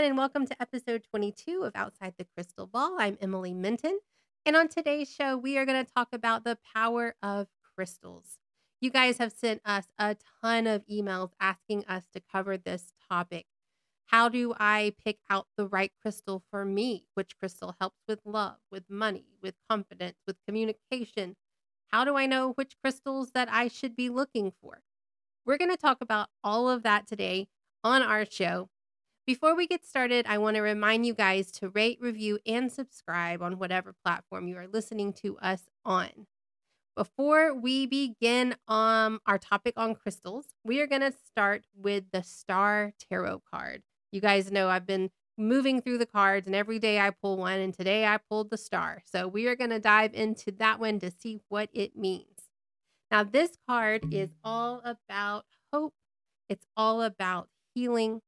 Everyone, and welcome to episode 22 of Outside the Crystal Ball. I'm Emily Minton, and on today's show, we are going to talk about the power of crystals. You guys have sent us a ton of emails asking us to cover this topic. How do I pick out the right crystal for me? Which crystal helps with love, with money, with confidence, with communication? How do I know which crystals that I should be looking for? We're going to talk about all of that today on our show. Before we get started, I want to remind you guys to rate, review, and subscribe on whatever platform you are listening to us on. Before we begin um, our topic on crystals, we are going to start with the Star Tarot card. You guys know I've been moving through the cards, and every day I pull one, and today I pulled the Star. So we are going to dive into that one to see what it means. Now, this card is all about hope, it's all about healing,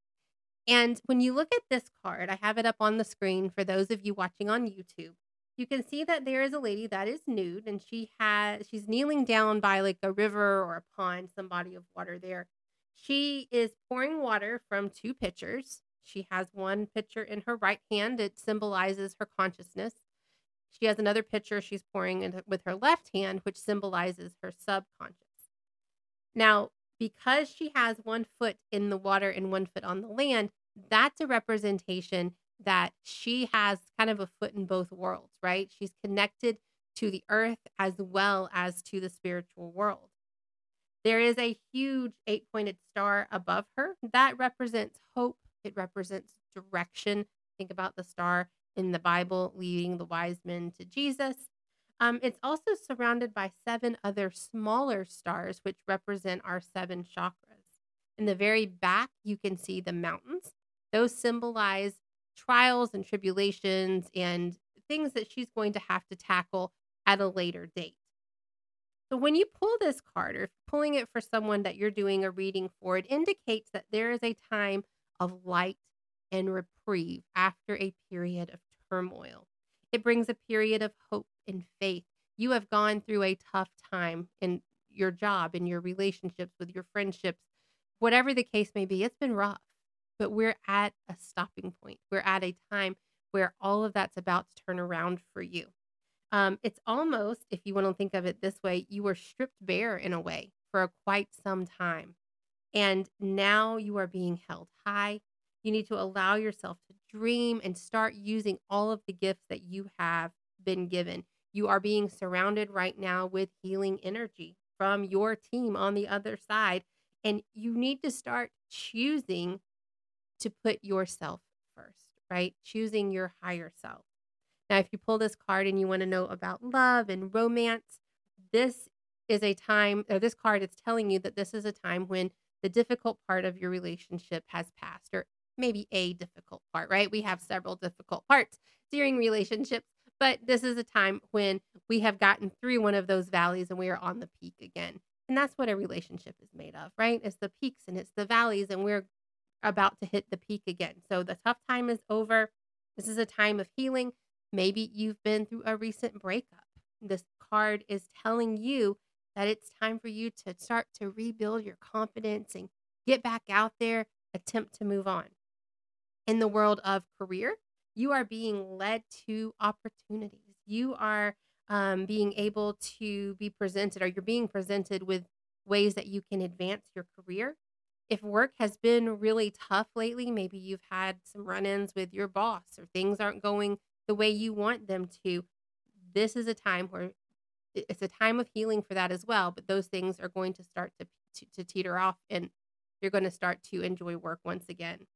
and when you look at this card, I have it up on the screen for those of you watching on YouTube. You can see that there is a lady that is nude and she has she's kneeling down by like a river or a pond, some body of water there. She is pouring water from two pitchers. She has one pitcher in her right hand. It symbolizes her consciousness. She has another pitcher she's pouring in with her left hand, which symbolizes her subconscious. Now, because she has one foot in the water and one foot on the land, that's a representation that she has kind of a foot in both worlds, right? She's connected to the earth as well as to the spiritual world. There is a huge eight pointed star above her that represents hope, it represents direction. Think about the star in the Bible leading the wise men to Jesus. Um, it's also surrounded by seven other smaller stars, which represent our seven chakras. In the very back, you can see the mountains. Those symbolize trials and tribulations and things that she's going to have to tackle at a later date. So, when you pull this card or pulling it for someone that you're doing a reading for, it indicates that there is a time of light and reprieve after a period of turmoil. It brings a period of hope and faith. You have gone through a tough time in your job, in your relationships, with your friendships, whatever the case may be. It's been rough, but we're at a stopping point. We're at a time where all of that's about to turn around for you. Um, it's almost, if you want to think of it this way, you were stripped bare in a way for a, quite some time. And now you are being held high. You need to allow yourself to dream and start using all of the gifts that you have been given. You are being surrounded right now with healing energy from your team on the other side. And you need to start choosing to put yourself first, right? Choosing your higher self. Now, if you pull this card and you want to know about love and romance, this is a time, or this card is telling you that this is a time when the difficult part of your relationship has passed, or maybe a difficult part, right? We have several difficult parts during relationships, but this is a time when we have gotten through one of those valleys and we are on the peak again. And that's what a relationship is made of, right? It's the peaks and it's the valleys, and we're about to hit the peak again. So the tough time is over. This is a time of healing. Maybe you've been through a recent breakup. This card is telling you that it's time for you to start to rebuild your confidence and get back out there, attempt to move on. In the world of career, you are being led to opportunities. You are um, being able to be presented, or you're being presented with ways that you can advance your career. If work has been really tough lately, maybe you've had some run ins with your boss or things aren't going the way you want them to. This is a time where it's a time of healing for that as well, but those things are going to start to, to, to teeter off and you're going to start to enjoy work once again.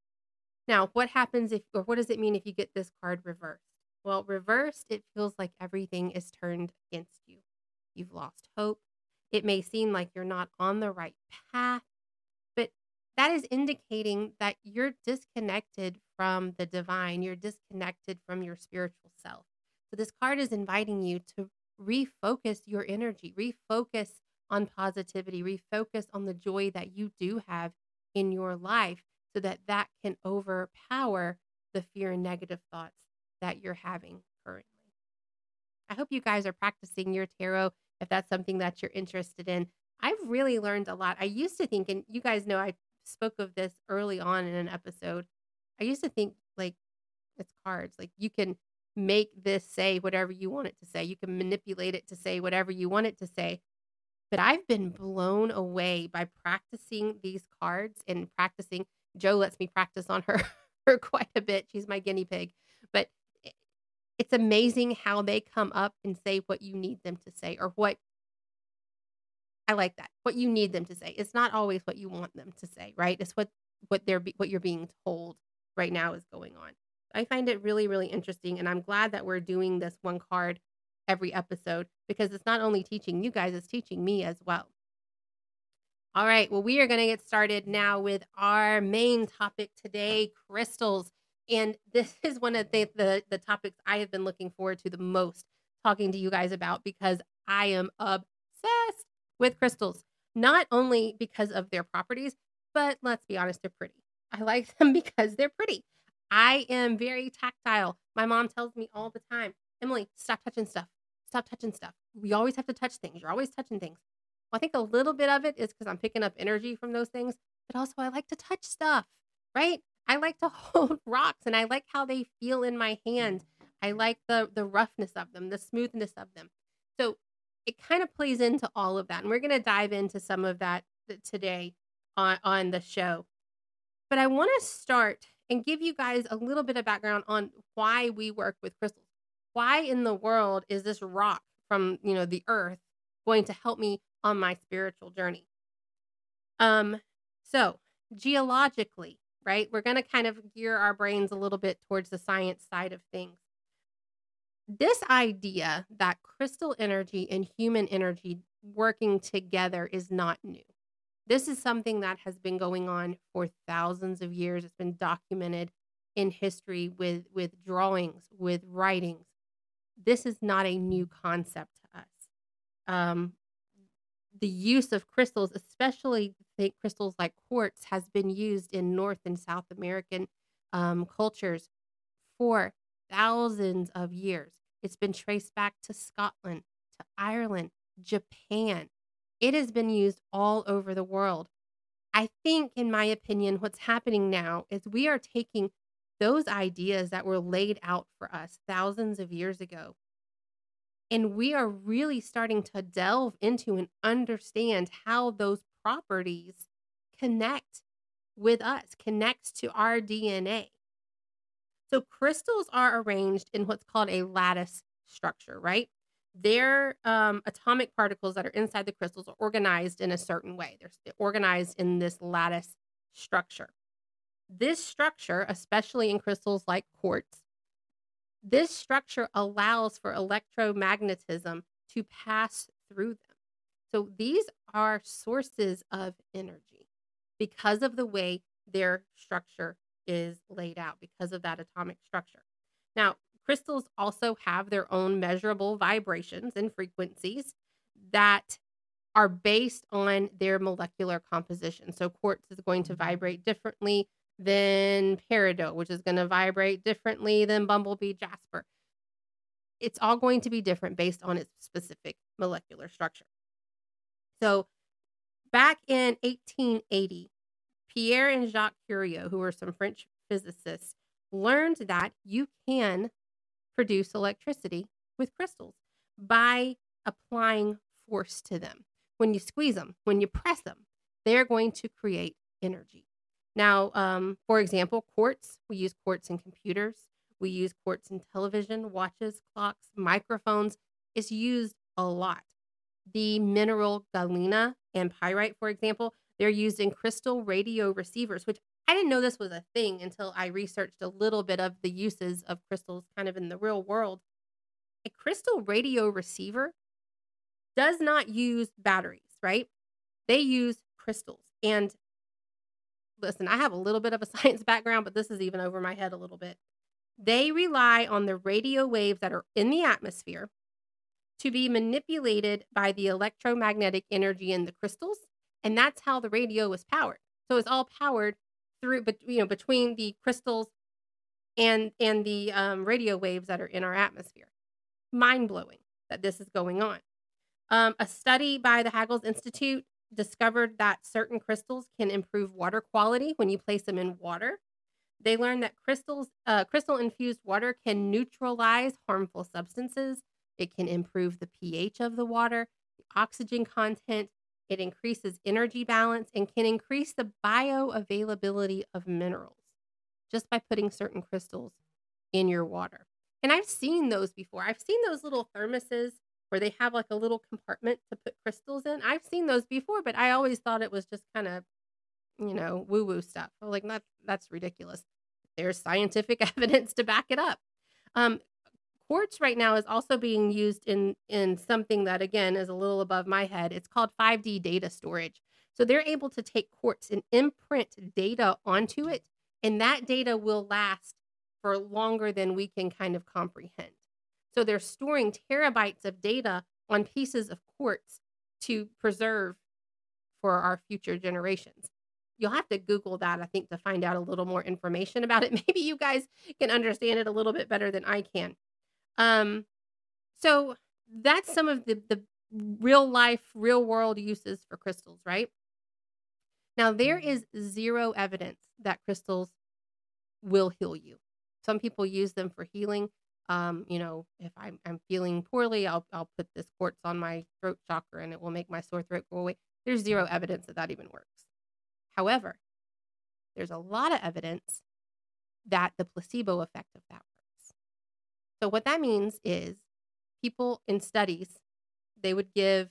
Now, what happens if, or what does it mean if you get this card reversed? Well, reversed, it feels like everything is turned against you. You've lost hope. It may seem like you're not on the right path, but that is indicating that you're disconnected from the divine. You're disconnected from your spiritual self. So, this card is inviting you to refocus your energy, refocus on positivity, refocus on the joy that you do have in your life so that that can overpower the fear and negative thoughts that you're having currently. I hope you guys are practicing your tarot if that's something that you're interested in. I've really learned a lot. I used to think, and you guys know I spoke of this early on in an episode. I used to think like it's cards. Like you can make this say whatever you want it to say. You can manipulate it to say whatever you want it to say. But I've been blown away by practicing these cards and practicing. Joe lets me practice on her, her quite a bit. She's my guinea pig. But it's amazing how they come up and say what you need them to say or what I like that. What you need them to say. It's not always what you want them to say, right? It's what what they're what you're being told right now is going on. I find it really really interesting and I'm glad that we're doing this one card every episode because it's not only teaching you guys, it's teaching me as well. All right, well we are going to get started now with our main topic today, crystals. And this is one of the, the the topics I have been looking forward to the most talking to you guys about because I am obsessed with crystals, not only because of their properties, but let's be honest, they're pretty. I like them because they're pretty. I am very tactile. My mom tells me all the time, Emily, stop touching stuff. Stop touching stuff. We always have to touch things. You're always touching things. Well, I think a little bit of it is because I'm picking up energy from those things, but also I like to touch stuff, right? I like to hold rocks and I like how they feel in my hand. I like the the roughness of them, the smoothness of them. So it kind of plays into all of that. And we're going to dive into some of that today on, on the show. But I want to start and give you guys a little bit of background on why we work with crystals. Why in the world is this rock from, you know, the earth going to help me on my spiritual journey? Um so, geologically, right? We're going to kind of gear our brains a little bit towards the science side of things this idea that crystal energy and human energy working together is not new. This is something that has been going on for thousands of years. It's been documented in history with with drawings, with writings. This is not a new concept to us. Um, the use of crystals, especially think crystals like quartz, has been used in North and South American um, cultures for thousands of years. It's been traced back to Scotland, to Ireland, Japan. It has been used all over the world. I think, in my opinion, what's happening now is we are taking those ideas that were laid out for us thousands of years ago. And we are really starting to delve into and understand how those properties connect with us, connects to our DNA. So crystals are arranged in what's called a lattice structure, right? Their um, atomic particles that are inside the crystals are organized in a certain way. They're organized in this lattice structure. This structure, especially in crystals like quartz, this structure allows for electromagnetism to pass through them. So these are sources of energy because of the way their structure is laid out because of that atomic structure. Now, crystals also have their own measurable vibrations and frequencies that are based on their molecular composition. So, quartz is going to mm-hmm. vibrate differently than peridot, which is going to vibrate differently than bumblebee jasper. It's all going to be different based on its specific molecular structure. So, back in 1880, Pierre and Jacques Curie, who were some French physicists, learned that you can produce electricity with crystals by applying force to them. When you squeeze them, when you press them, they're going to create energy. Now, um, for example, quartz, we use quartz in computers, we use quartz in television, watches, clocks, microphones. It's used a lot. The mineral galena and pyrite, for example, they're used in crystal radio receivers, which I didn't know this was a thing until I researched a little bit of the uses of crystals kind of in the real world. A crystal radio receiver does not use batteries, right? They use crystals. And listen, I have a little bit of a science background, but this is even over my head a little bit. They rely on the radio waves that are in the atmosphere to be manipulated by the electromagnetic energy in the crystals and that's how the radio was powered. So it's all powered through, but you know, between the crystals and and the um, radio waves that are in our atmosphere. Mind blowing that this is going on. Um, a study by the Haggles Institute discovered that certain crystals can improve water quality when you place them in water. They learned that crystals, uh, crystal infused water can neutralize harmful substances. It can improve the pH of the water, the oxygen content. It increases energy balance and can increase the bioavailability of minerals just by putting certain crystals in your water. And I've seen those before. I've seen those little thermoses where they have like a little compartment to put crystals in. I've seen those before, but I always thought it was just kind of, you know, woo woo stuff. I'm like, that, that's ridiculous. There's scientific evidence to back it up. Um, quartz right now is also being used in in something that again is a little above my head. It's called 5D data storage. So they're able to take quartz and imprint data onto it, and that data will last for longer than we can kind of comprehend. So they're storing terabytes of data on pieces of quartz to preserve for our future generations. You'll have to Google that, I think, to find out a little more information about it. Maybe you guys can understand it a little bit better than I can. Um, so that's some of the, the real life, real world uses for crystals, right? Now, there is zero evidence that crystals will heal you. Some people use them for healing. Um, you know, if I'm, I'm feeling poorly, I'll, I'll put this quartz on my throat chakra and it will make my sore throat go away. There's zero evidence that that even works. However, there's a lot of evidence that the placebo effect of that works. So, what that means is people in studies, they would give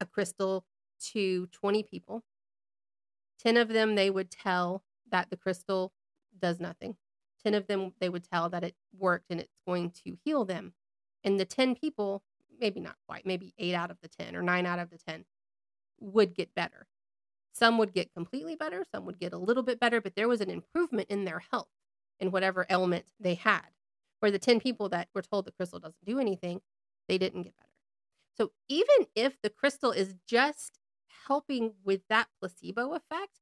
a crystal to 20 people. 10 of them, they would tell that the crystal does nothing. 10 of them, they would tell that it worked and it's going to heal them. And the 10 people, maybe not quite, maybe eight out of the 10 or nine out of the 10 would get better. Some would get completely better, some would get a little bit better, but there was an improvement in their health in whatever ailment they had. Where the 10 people that were told the crystal doesn't do anything, they didn't get better. So even if the crystal is just helping with that placebo effect,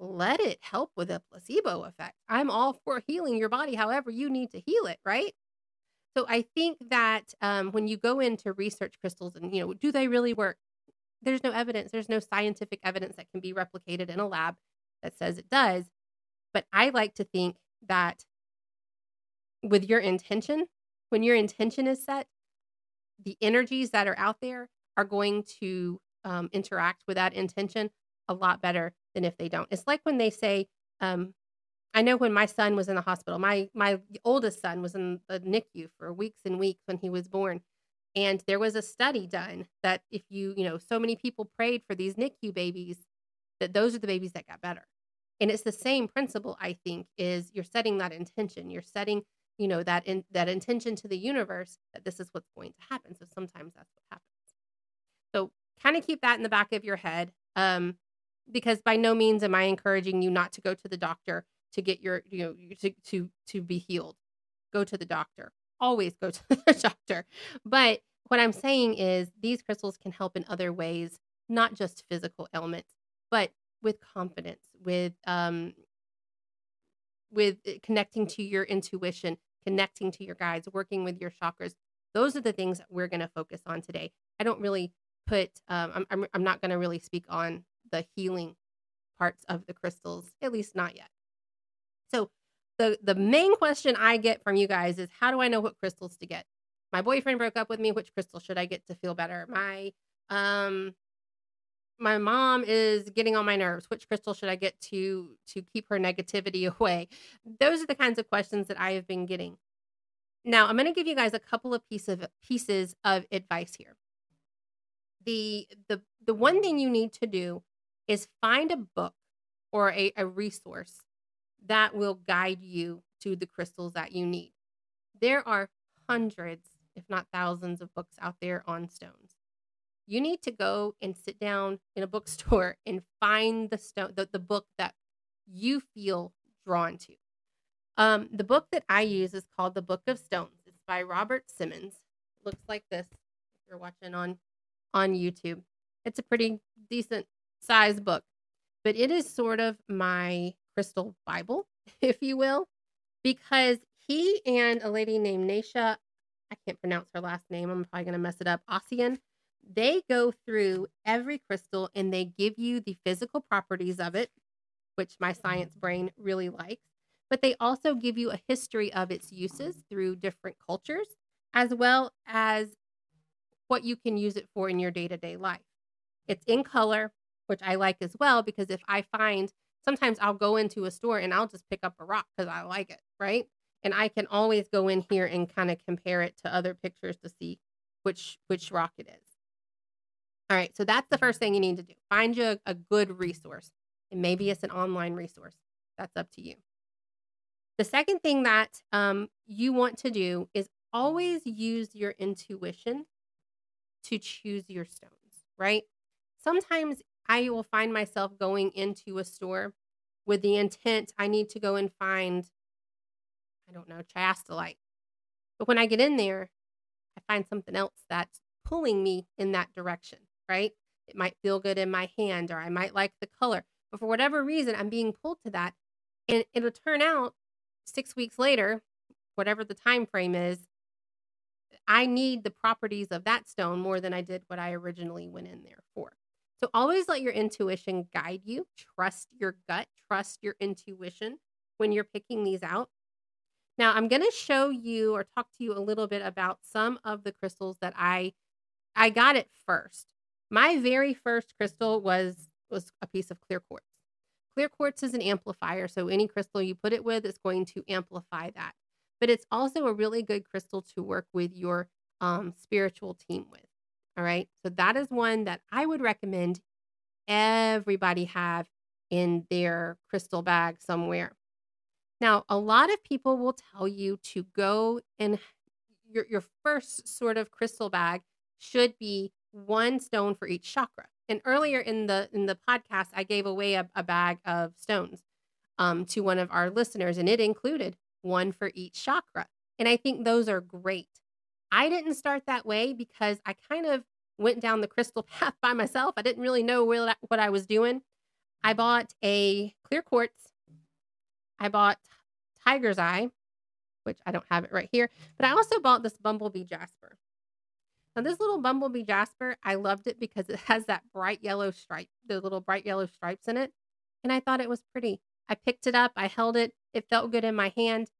let it help with a placebo effect. I'm all for healing your body however you need to heal it, right? So I think that um, when you go into research crystals and, you know, do they really work? There's no evidence. There's no scientific evidence that can be replicated in a lab that says it does. But I like to think that with your intention, when your intention is set, the energies that are out there are going to um, interact with that intention a lot better than if they don't. It's like when they say, um, I know when my son was in the hospital, my my oldest son was in the NICU for weeks and weeks when he was born. And there was a study done that if you, you know, so many people prayed for these NICU babies, that those are the babies that got better. And it's the same principle, I think, is you're setting that intention. You're setting, you know, that in that intention to the universe that this is what's going to happen. So sometimes that's what happens. So kind of keep that in the back of your head. Um, because by no means am I encouraging you not to go to the doctor to get your, you know, to to to be healed. Go to the doctor. Always go to the doctor. But what I'm saying is these crystals can help in other ways, not just physical ailments, but with confidence, with um with eh, connecting to your intuition, connecting to your guides, working with your chakras. Those are the things we're going to focus on today. I don't really put um, I'm, I'm not going to really speak on the healing parts of the crystals, at least not yet. So the the main question I get from you guys is how do I know what crystals to get? My boyfriend broke up with me, which crystal should I get to feel better? My um my mom is getting on my nerves. Which crystal should I get to to keep her negativity away? Those are the kinds of questions that I have been getting. Now, I'm going to give you guys a couple of piece of pieces of advice here. The the the one thing you need to do is find a book or a, a resource that will guide you to the crystals that you need. There are hundreds, if not thousands, of books out there on stones. You need to go and sit down in a bookstore and find the stone, the, the book that you feel drawn to. Um, the book that I use is called The Book of Stones. It's by Robert Simmons. It looks like this. If you're watching on on YouTube, it's a pretty decent size book, but it is sort of my crystal Bible, if you will, because he and a lady named Nasha, I can't pronounce her last name, I'm probably going to mess it up, Ossian, they go through every crystal and they give you the physical properties of it, which my science mm-hmm. brain really likes. but they also give you a history of its uses through different cultures, as well as what you can use it for in your day to day life. It's in color, which I like as well, because if I find sometimes I'll go into a store and I'll just pick up a rock because I like it, right? And I can always go in here and kind of compare it to other pictures to see which which rock it is. All right, so that's the first thing you need to do. Find you a, a good resource. And maybe it's an online resource. That's up to you. The second thing that um, you want to do is always use your intuition to choose your stones, right? Sometimes I will find myself going into a store with the intent I need to go and find, I don't know, chiastolite. But when I get in there, I find something else that's pulling me in that direction, right? It might feel good in my hand or I might like the color. But for whatever reason, I'm being pulled to that. And it'll turn out six weeks later, whatever the time frame is, I need the properties of that stone more than I did what I originally went in there for. So always let your intuition guide you. Trust your gut, trust your intuition when you're picking these out. Now, I'm going to show you or talk to you a little bit about some of the crystals that I I got it first. My very first crystal was was a piece of clear quartz. Clear quartz is an amplifier, so any crystal you put it with is going to amplify that. But it's also a really good crystal to work with your um, spiritual team with. All right. So that is one that I would recommend everybody have in their crystal bag somewhere. Now, a lot of people will tell you to go and your, your first sort of crystal bag should be one stone for each chakra. And earlier in the in the podcast, I gave away a, a bag of stones um, to one of our listeners, and it included one for each chakra. And I think those are great. I didn't start that way because I kind of went down the crystal path by myself. I didn't really know where, what I was doing. I bought a clear quartz. I bought tiger's eye, which I don't have it right here, but I also bought this bumblebee jasper. Now, this little bumblebee jasper, I loved it because it has that bright yellow stripe, the little bright yellow stripes in it. And I thought it was pretty. I picked it up, I held it, it felt good in my hand.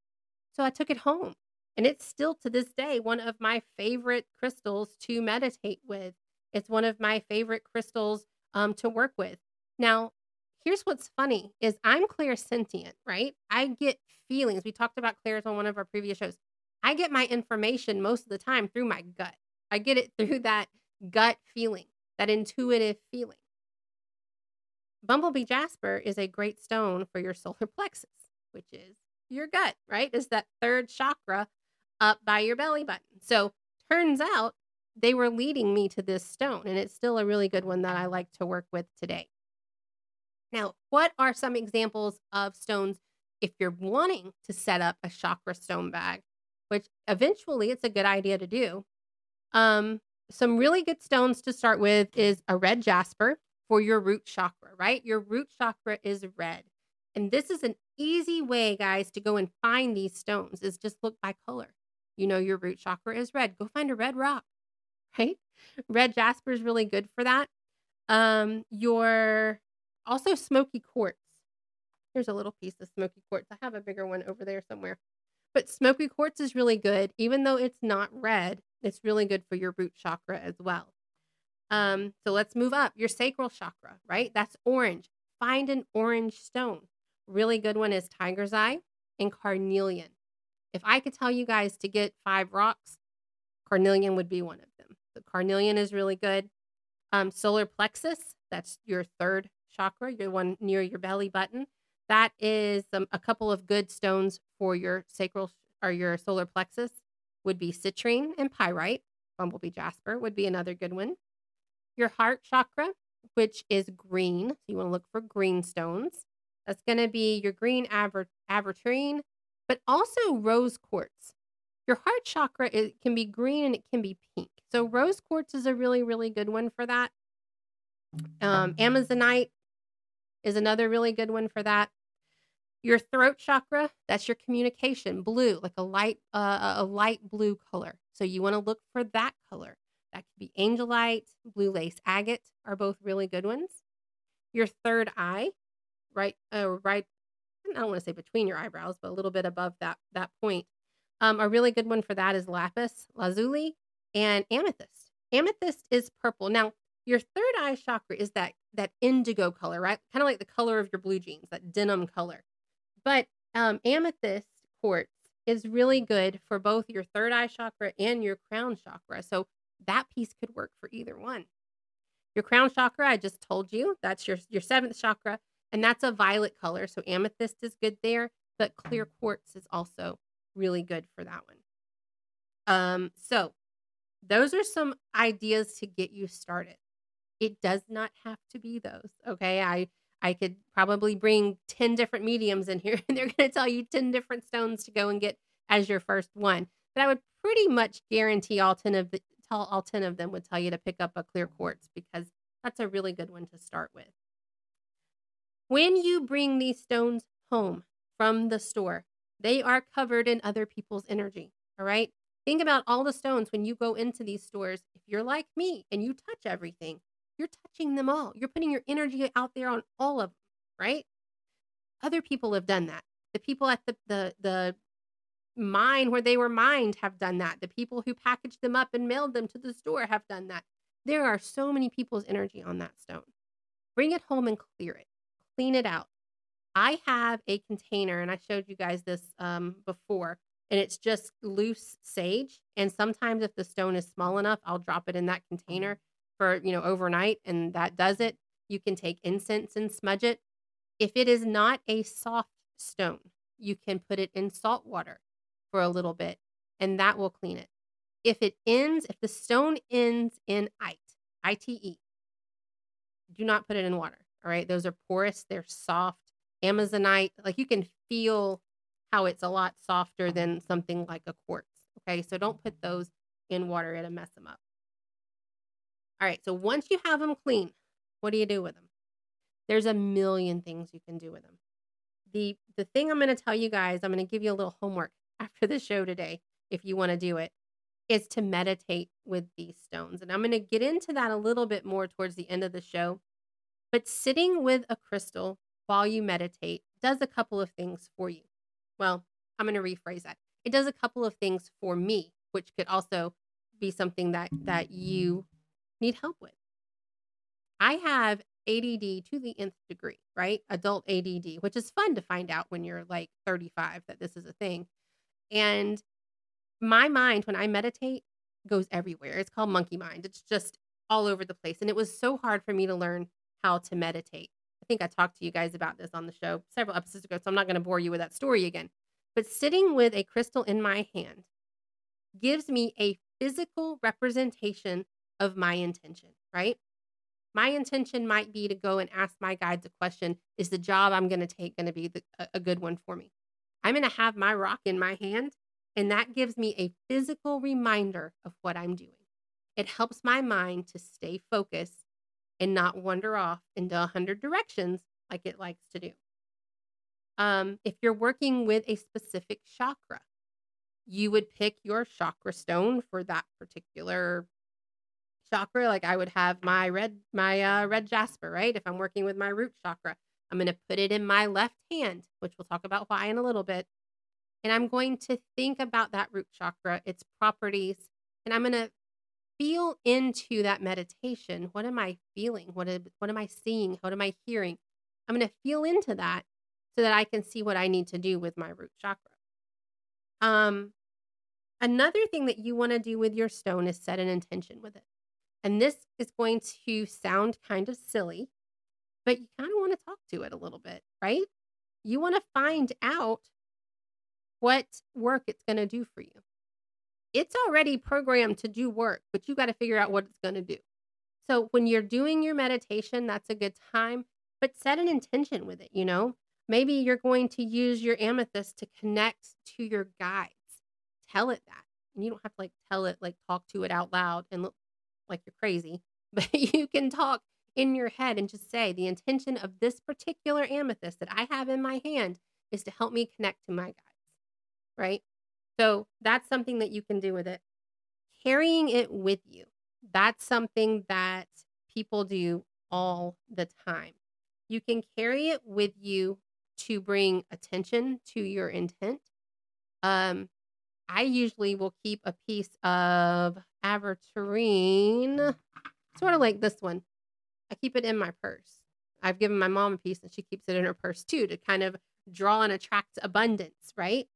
So I took it home. And it's still to this day one of my favorite crystals to meditate with. It's one of my favorite crystals um, to work with. Now, here's what's funny is I'm clairsentient, right? I get feelings. We talked about clairs on one of our previous shows. I get my information most of the time through my gut. I get it through that gut feeling, that intuitive feeling. Bumblebee jasper is a great stone for your solar plexus, which is your gut, right? Is that third chakra up by your belly button. So turns out they were leading me to this stone, and it's still a really good one that I like to work with today. Now, what are some examples of stones if you're wanting to set up a chakra stone bag, which eventually it's a good idea to do? Um, some really good stones to start with is a red jasper for your root chakra, right? Your root chakra is red. And this is an easy way, guys, to go and find these stones is just look by color you know your root chakra is red, go find a red rock, right? Red jasper is really good for that. Um, your also smoky quartz. Here's a little piece of smoky quartz. I have a bigger one over there somewhere. But smoky quartz is really good, even though it's not red. It's really good for your root chakra as well. Um, so let's move up. Your sacral chakra, right? That's orange. Find an orange stone. Really good one is tiger's eye and carnelian. If I could tell you guys to get five rocks, carnelian would be one of them. The carnelian is really good. Um, solar plexus, that's your third chakra, your one near your belly button. That is um, a couple of good stones for your sacral or your solar plexus. Would be citrine and pyrite. Bumblebee jasper would be another good one. Your heart chakra, which is green, so you want to look for green stones. That's going to be your green aver- avertrine, but also rose quartz. Your heart chakra it can be green and it can be pink. So rose quartz is a really really good one for that. Um, Amazonite is another really good one for that. Your throat chakra, that's your communication, blue, like a light uh, a light blue color. So you want to look for that color. That could be angelite, blue lace agate are both really good ones. Your third eye, right uh, right I don't want to say between your eyebrows, but a little bit above that that point. Um, a really good one for that is lapis lazuli and amethyst. Amethyst is purple. Now, your third eye chakra is that that indigo color, right? Kind of like the color of your blue jeans, that denim color. But um, amethyst quartz is really good for both your third eye chakra and your crown chakra. So that piece could work for either one. Your crown chakra, I just told you, that's your your seventh chakra, and that's a violet color. So amethyst is good there, but clear quartz is also really good for that one. Um, so those are some ideas to get you started. It does not have to be those. Okay. I I could probably bring 10 different mediums in here and they're going to tell you 10 different stones to go and get as your first one. But I would pretty much guarantee all 10 of the all 10 of them would tell you to pick up a clear quartz because that's a really good one to start with. When you bring these stones home from the store, they are covered in other people's energy. All right. Think about all the stones when you go into these stores. If you're like me and you touch everything, you're touching them all. You're putting your energy out there on all of them, right? Other people have done that. The people at the the the mine where they were mined have done that. The people who packaged them up and mailed them to the store have done that. There are so many people's energy on that stone. Bring it home and clear it. Clean it out. I have a container, and I showed you guys this um, before, and it's just loose sage. And sometimes, if the stone is small enough, I'll drop it in that container for you know overnight, and that does it. You can take incense and smudge it. If it is not a soft stone, you can put it in salt water for a little bit, and that will clean it. If it ends, if the stone ends in ite, ite, do not put it in water. All right, those are porous, they're soft. Amazonite, like you can feel how it's a lot softer than something like a quartz. Okay, so don't put those in water, it'll mess them up. All right, so once you have them clean, what do you do with them? There's a million things you can do with them. The the thing I'm going to tell you guys, I'm going to give you a little homework after the show today if you want to do it is to meditate with these stones. And I'm going to get into that a little bit more towards the end of the show. But sitting with a crystal while you meditate does a couple of things for you. Well, I'm going to rephrase that. It does a couple of things for me, which could also be something that that you need help with. I have ADD to the nth degree, right? Adult ADD, which is fun to find out when you're like 35 that this is a thing. And my mind, when I meditate, goes everywhere. It's called monkey mind. It's just all over the place. And it was so hard for me to learn how to meditate. I think I talked to you guys about this on the show several episodes ago, so I'm not going to bore you with that story again. But sitting with a crystal in my hand gives me a physical representation of my intention, right? My intention might be to go and ask my guides a question Is the job I'm going to take going to be the, a good one for me? I'm going to have my rock in my hand, and that gives me a physical reminder of what I'm doing. It helps my mind to stay focused and not wander off into a hundred directions like it likes to do. Um, if you're working with a specific chakra, you would pick your chakra stone for that particular chakra. Like I would have my red, my uh, red jasper, right? If I'm working with my root chakra, I'm going to put it in my left hand, which we'll talk about why in a little bit. And I'm going to think about that root chakra, its properties, and I'm going to feel into that meditation. What am I feeling? What, is, what am I seeing? What am I hearing? I'm going to feel into that so that I can see what I need to do with my root chakra. Um, another thing that you want to do with your stone is set an intention with it. And this is going to sound kind of silly, but you kind of want to talk to it a little bit, right? You want to find out what work it's going to do for you. It's already programmed to do work, but you got to figure out what it's going to do. So when you're doing your meditation, that's a good time, but set an intention with it, you know? Maybe you're going to use your amethyst to connect to your guides. Tell it that. And you don't have to like tell it, like talk to it out loud and look like you're crazy, but you can talk in your head and just say, the intention of this particular amethyst that I have in my hand is to help me connect to my guides, right? So that's something that you can do with it. Carrying it with you, that's something that people do all the time. You can carry it with you to bring attention to your intent. Um, I usually will keep a piece of aventurine, sort of like this one. I keep it in my purse. I've given my mom a piece and she keeps it in her purse too to kind of draw and attract abundance, right?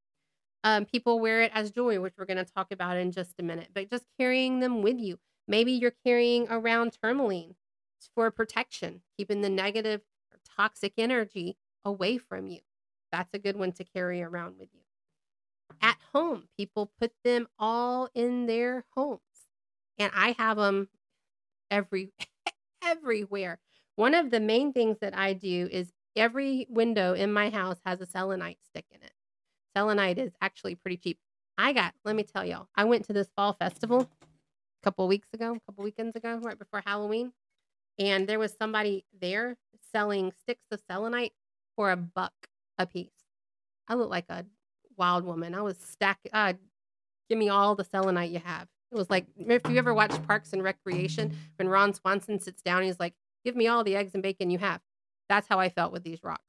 Um, people wear it as jewelry, which we're going to talk about in just a minute, but just carrying them with you. Maybe you're carrying around tourmaline for protection, keeping the negative or toxic energy away from you. That's a good one to carry around with you. At home, people put them all in their homes. And I have them every everywhere. One of the main things that I do is every window in my house has a selenite stick in it. Selenite is actually pretty cheap. I got, let me tell y'all, I went to this fall festival a couple weeks ago, a couple weekends ago, right before Halloween. And there was somebody there selling sticks of selenite for a buck a piece. I looked like a wild woman. I was stacked. Uh, give me all the selenite you have. It was like if you ever watch Parks and Recreation when Ron Swanson sits down, he's like, "Give me all the eggs and bacon you have." That's how I felt with these rocks.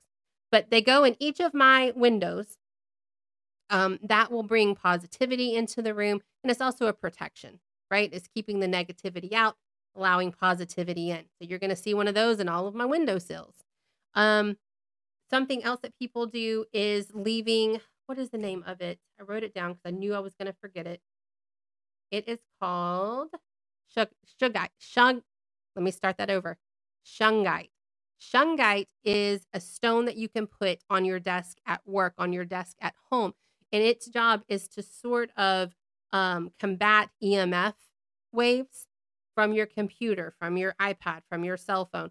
But they go in each of my windows. Um, that will bring positivity into the room, and it's also a protection, right? It's keeping the negativity out, allowing positivity in. So you're going to see one of those in all of my windowsills. Um, something else that people do is leaving. What is the name of it? I wrote it down because I knew I was going to forget it. It is called shug, shungite. Shung, let me start that over. Shungite. Shungite is a stone that you can put on your desk at work, on your desk at home. And its job is to sort of um, combat EMF waves from your computer, from your iPad, from your cell phone.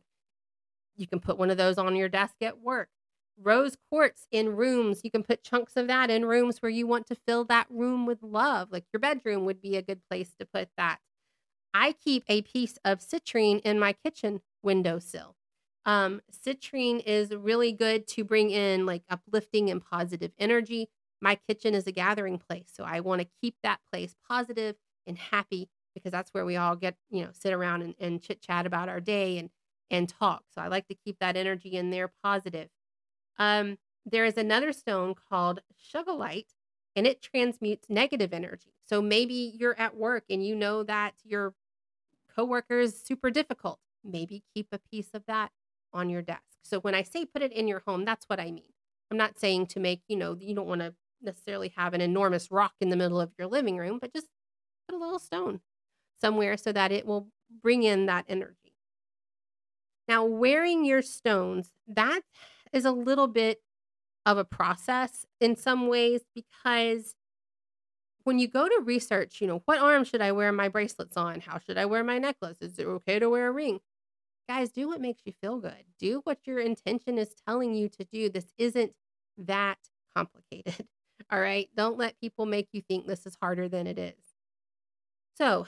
You can put one of those on your desk at work. Rose quartz in rooms, you can put chunks of that in rooms where you want to fill that room with love. Like your bedroom would be a good place to put that. I keep a piece of citrine in my kitchen windowsill. Um, citrine is really good to bring in like uplifting and positive energy. My kitchen is a gathering place, so I want to keep that place positive and happy because that's where we all get, you know, sit around and, and chit chat about our day and and talk. So I like to keep that energy in there positive. Um, there is another stone called sugilite, and it transmutes negative energy. So maybe you're at work and you know that your coworker is super difficult. Maybe keep a piece of that on your desk. So when I say put it in your home, that's what I mean. I'm not saying to make, you know, you don't want to necessarily have an enormous rock in the middle of your living room, but just put a little stone somewhere so that it will bring in that energy. Now, wearing your stones, that is a little bit of a process in some ways because when you go to research, you know, what arm should I wear my bracelets on? How should I wear my necklace? Is it okay to wear a ring? Guys, do what makes you feel good. Do what your intention is telling you to do. This isn't that complicated. All right. Don't let people make you think this is harder than it is. So,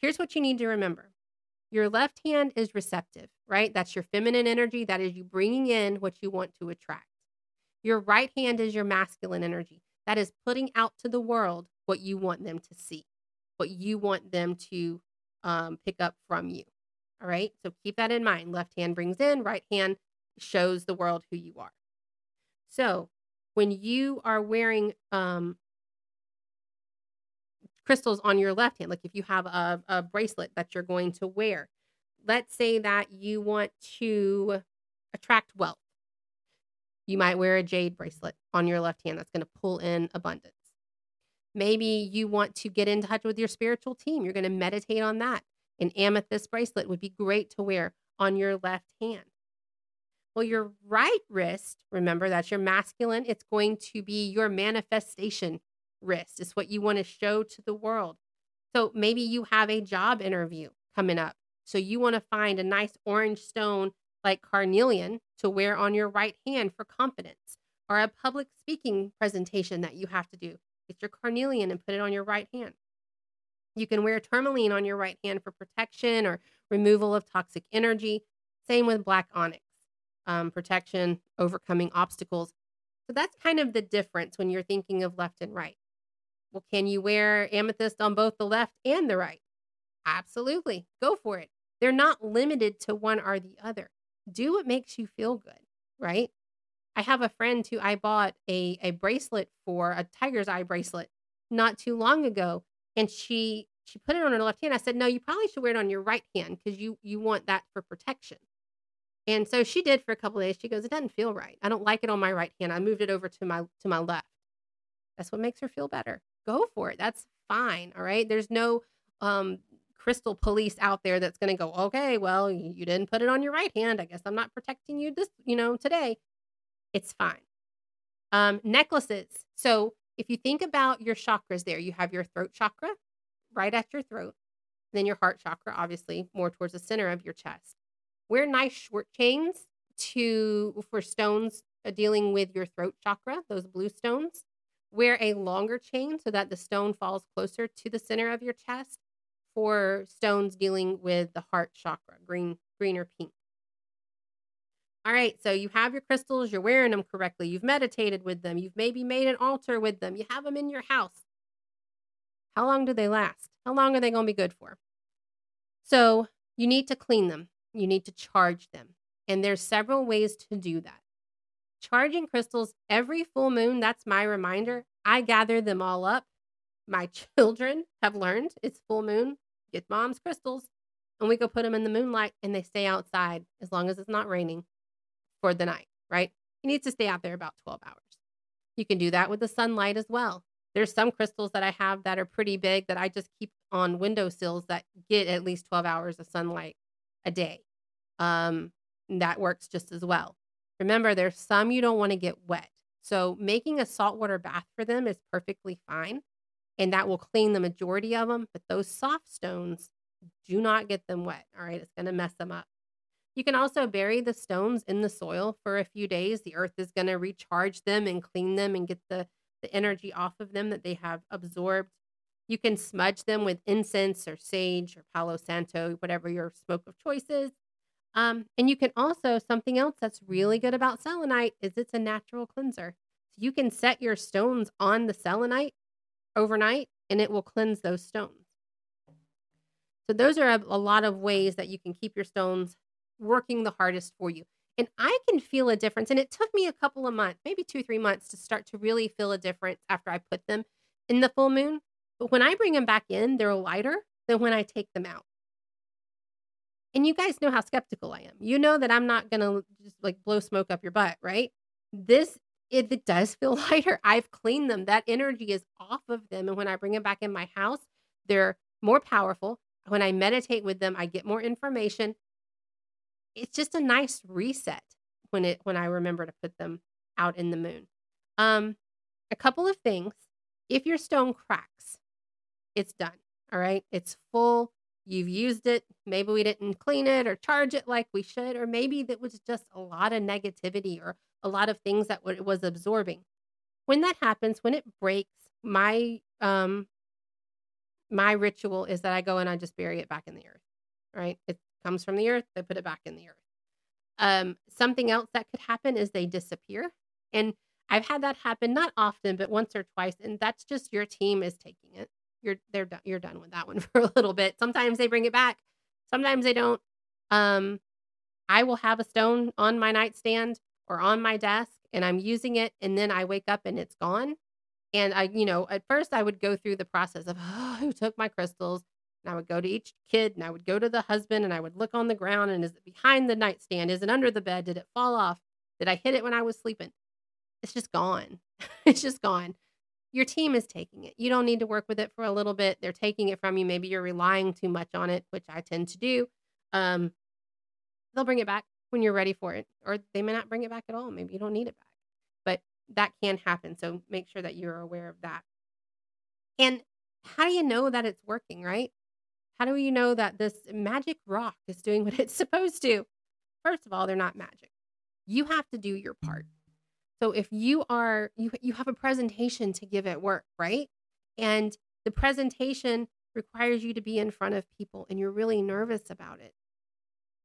here's what you need to remember your left hand is receptive, right? That's your feminine energy. That is you bringing in what you want to attract. Your right hand is your masculine energy. That is putting out to the world what you want them to see, what you want them to um, pick up from you. All right. So keep that in mind. Left hand brings in, right hand shows the world who you are. So when you are wearing um, crystals on your left hand, like if you have a, a bracelet that you're going to wear, let's say that you want to attract wealth. You might wear a jade bracelet on your left hand that's going to pull in abundance. Maybe you want to get in touch with your spiritual team. You're going to meditate on that. An amethyst bracelet would be great to wear on your left hand. Well, your right wrist, remember that's your masculine, it's going to be your manifestation wrist. It's what you want to show to the world. So maybe you have a job interview coming up. So you want to find a nice orange stone like carnelian to wear on your right hand for confidence or a public speaking presentation that you have to do. Get your carnelian and put it on your right hand. You can wear tourmaline on your right hand for protection or removal of toxic energy. Same with black onyx, um, protection, overcoming obstacles. So that's kind of the difference when you're thinking of left and right. Well, can you wear amethyst on both the left and the right? Absolutely. Go for it. They're not limited to one or the other. Do what makes you feel good, right? I have a friend who I bought a, a bracelet for, a tiger's eye bracelet, not too long ago. And she she put it on her left hand. I said, no, you probably should wear it on your right hand because you you want that for protection. And so she did for a couple days. She goes, it doesn't feel right. I don't like it on my right hand. I moved it over to my to my left. That's what makes her feel better. Go for it. That's fine. All right. There's no um crystal police out there that's going to go, okay, well, you didn't put it on your right hand. I guess I'm not protecting you this, you know, today. It's fine. Um, necklaces. So if you think about your chakras there, you have your throat chakra right at your throat, then your heart chakra, obviously more towards the center of your chest. Wear nice short chains to for stones uh, dealing with your throat chakra, those blue stones. Wear a longer chain so that the stone falls closer to the center of your chest for stones dealing with the heart chakra, green, green or pink. All right, so you have your crystals, you're wearing them correctly, you've meditated with them, you've maybe made an altar with them, you have them in your house. How long do they last? How long are they going to be good for? So you need to clean them, you need to charge them. And there's several ways to do that. Charging crystals every full moon, that's my reminder. I gather them all up. My children have learned it's full moon get mom's crystals, and we go put them in the moonlight and they stay outside as long as it's not raining for the night, right? He needs to stay out there about 12 hours. You can do that with the sunlight as well. There's some crystals that I have that are pretty big that I just keep on windowsills that get at least 12 hours of sunlight a day. Um, that works just as well. Remember, there's some you don't want to get wet. So making a saltwater bath for them is perfectly fine and that will clean the majority of them. But those soft stones, do not get them wet. All right, it's going to mess them up. You can also bury the stones in the soil for a few days. The earth is going to recharge them and clean them and get the, the energy off of them that they have absorbed. You can smudge them with incense or sage or Palo Santo, whatever your smoke of choice is. Um, and you can also, something else that's really good about selenite is it's a natural cleanser. So you can set your stones on the selenite overnight and it will cleanse those stones. So, those are a, a, lot of ways that you can keep your stones working the hardest for you. And I can feel a difference. And it took me a couple of months, maybe two, three months to start to really feel a difference after I put them in the full moon. But when I bring them back in, they're lighter than when I take them out. And you guys know how skeptical I am. You know that I'm not going to just like blow smoke up your butt, right? This it, it does feel lighter. I've cleaned them. That energy is off of them. And when I bring them back in my house, they're more powerful. When I meditate with them, I get more information. It's just a nice reset when it when I remember to put them out in the moon. Um, a couple of things. If your stone cracks, it's done. All right. It's full. You've used it. Maybe we didn't clean it or charge it like we should, or maybe that was just a lot of negativity or a lot of things that it was absorbing. When that happens, when it breaks, my um my ritual is that I go and I just bury it back in the earth. Right? It comes from the earth, I put it back in the earth. Um, something else that could happen is they disappear. And I've had that happen not often, but once or twice, and that's just your team is taking it. You're they're done. You're done with that one for a little bit. Sometimes they bring it back, sometimes they don't. Um, I will have a stone on my nightstand or on my desk and I'm using it and then I wake up and it's gone. And I, you know, at first I would go through the process of oh, who took my crystals. And I would go to each kid and I would go to the husband and I would look on the ground and is it behind the nightstand? Is it under the bed? Did it fall off? Did I hit it when I was sleeping? It's just gone. it's just gone. Your team is taking it. You don't need to work with it for a little bit. They're taking it from you. Maybe you're relying too much on it, which I tend to do. Um, they'll bring it back when you're ready for it. Or they may not bring it back at all. Maybe you don't need it back. But that can happen. So make sure that you're aware of that. And how do you know that it's working, right? How do you know that this magic rock is doing what it's supposed to? First of all, they're not magic. You have to do your part. So if you are you you have a presentation to give at work, right? And the presentation requires you to be in front of people and you're really nervous about it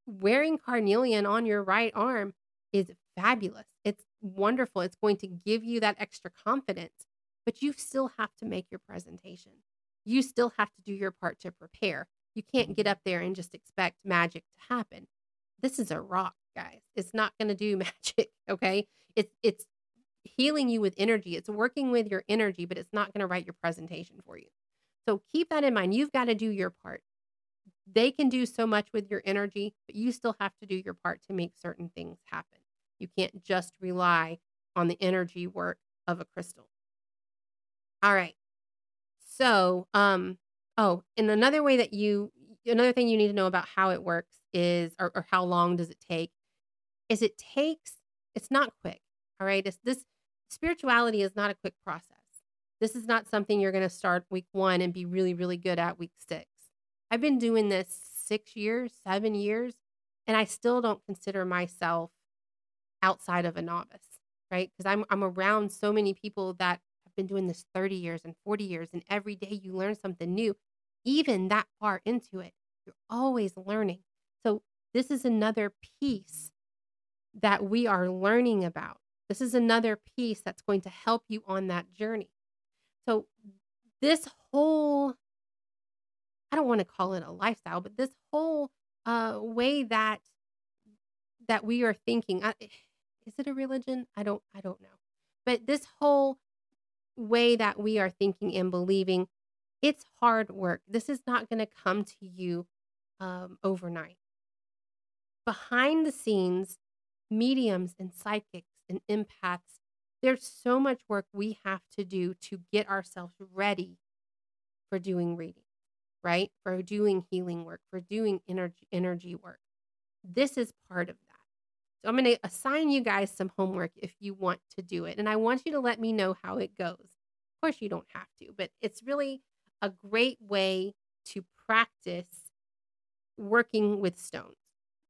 wearing carnelian on your right arm is fabulous. It's wonderful. It's going to give you that extra confidence, but you still have to make your presentation. You still have to do your part to prepare. You can't get up there and just expect magic to happen. This is a rock. Guys. It's not going to do magic, okay? It's it's healing you with energy. It's working with your energy, but it's not going to write your presentation for you. So keep that in mind. You've got to do your part. They can do so much with your energy, but you still have to do your part to make certain things happen. You can't just rely on the energy work of a crystal. All right. So, um, oh, and another way that you, another thing you need to know about how it works is, or, or how long does it take, is it takes, it's not quick. All right. It's this spirituality is not a quick process. This is not something you're going to start week one and be really, really good at week six. I've been doing this six years, seven years, and I still don't consider myself outside of a novice, right? Because I'm I'm around so many people that have been doing this 30 years and 40 years, and every day you learn something new. Even that far into it, you're always learning. So this is another piece that we are learning about. This is another piece that's going to help you on that journey. So this whole I don't want to call it a lifestyle, but this whole uh, way that that we are thinking I, is it a religion? I don't I don't know. But this whole way that we are thinking and believing, it's hard work. This is not going to come to you um, overnight. Behind the scenes, mediums and psychics and empaths, there's so much work we have to do to get ourselves ready for doing reading, right? For doing healing work, for doing energy energy work. This is part of that. So I'm going to assign you guys some homework if you want to do it. And I want you to let me know how it goes. Of course, you don't have to, but it's really a great way to practice working with stones.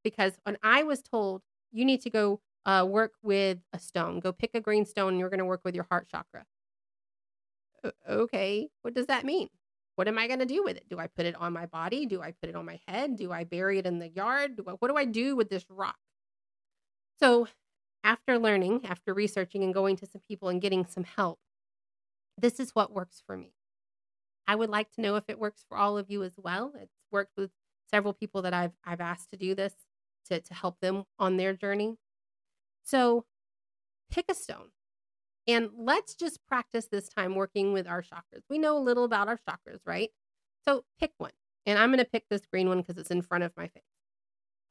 Because when I was told you need to go uh, work with a stone, go pick a green stone, and you're going to work with your heart chakra. Okay, what does that mean? What am I going to do with it? Do I put it on my body? Do I put it on my head? Do I bury it in the yard? Do I, what do I do with this rock? So, after learning, after researching and going to some people and getting some help, this is what works for me. I would like to know if it works for all of you as well. It's worked with several people that I've I've asked to do this to, to help them on their journey. So pick a stone and let's just practice this time working with our chakras. We know a little about our chakras, right? So pick one. And I'm going to pick this green one because it's in front of my face.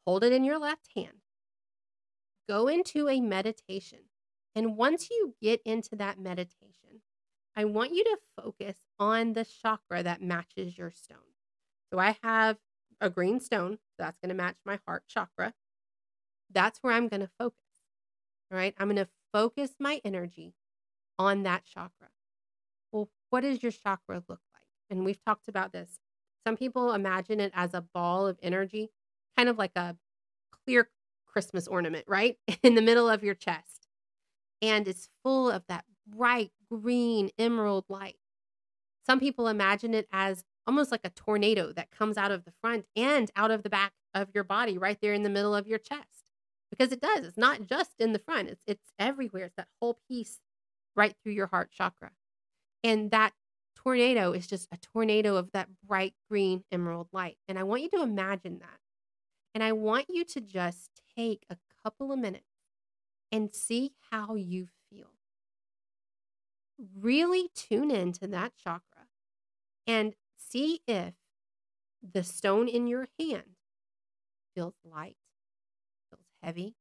Hold it in your left hand go into a meditation. And once you get into that meditation, I want you to focus on the chakra that matches your stone. So I have a green stone, that's going to match my heart chakra. That's where I'm going to focus. All right. I'm going to focus my energy on that chakra. Well, what does your chakra look like? And we've talked about this. Some people imagine it as a ball of energy, kind of like a clear Christmas ornament, right? In the middle of your chest. And it's full of that bright green emerald light. Some people imagine it as almost like a tornado that comes out of the front and out of the back of your body, right there in the middle of your chest. Because it does. It's not just in the front, it's, it's everywhere. It's that whole piece right through your heart chakra. And that tornado is just a tornado of that bright green emerald light. And I want you to imagine that. And I want you to just take a couple of minutes and see how you feel. Really tune into that chakra and see if the stone in your hand feels light, feels heavy.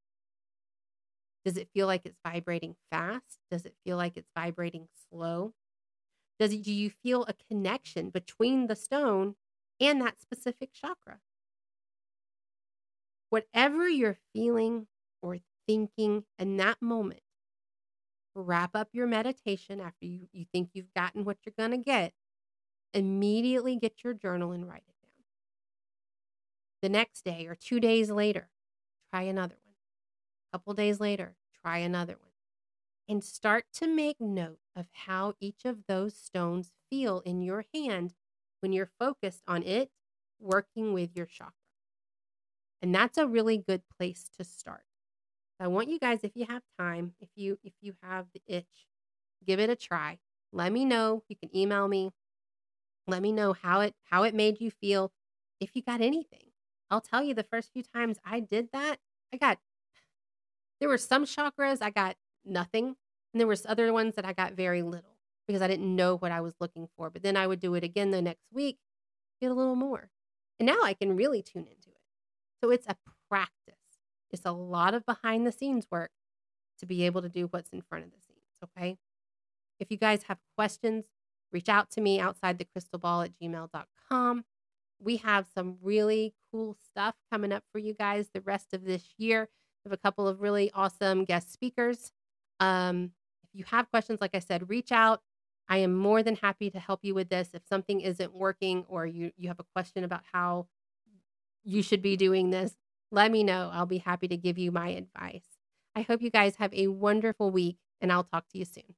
Does it feel like it's vibrating fast? Does it feel like it's vibrating slow? Does it, do you feel a connection between the stone and that specific chakra? whatever you're feeling or thinking in that moment, wrap up your meditation after you, you think you've gotten what you're going to get. Immediately get your journal and write it down. The next day or two days later, try another one. A couple days later, try another one. And start to make note of how each of those stones feel in your hand when you're focused on it working with your chakra. And that's a really good place to start. I want you guys, if you have time, if you if you have the itch, give it a try. Let me know. You can email me. Let me know how it how it made you feel. If you got anything, I'll tell you the first few times I did that, I got There were some chakras I got nothing, and there was other ones that I got very little because I didn't know what I was looking for. But then I would do it again the next week, get a little more. And now I can really tune into it. So it's a practice. It's a lot of behind the scenes work to be able to do what's in front of the scenes. Okay. If you guys have questions, reach out to me outside the crystal ball at gmail.com. We have some really cool stuff coming up for you guys the rest of this year. We have a couple of really awesome guest speakers. Um, if you have questions, like I said, reach out. I am more than happy to help you with this. If something isn't working or you, you have a question about how you should be doing this, let me know. I'll be happy to give you my advice. I hope you guys have a wonderful week, and I'll talk to you soon.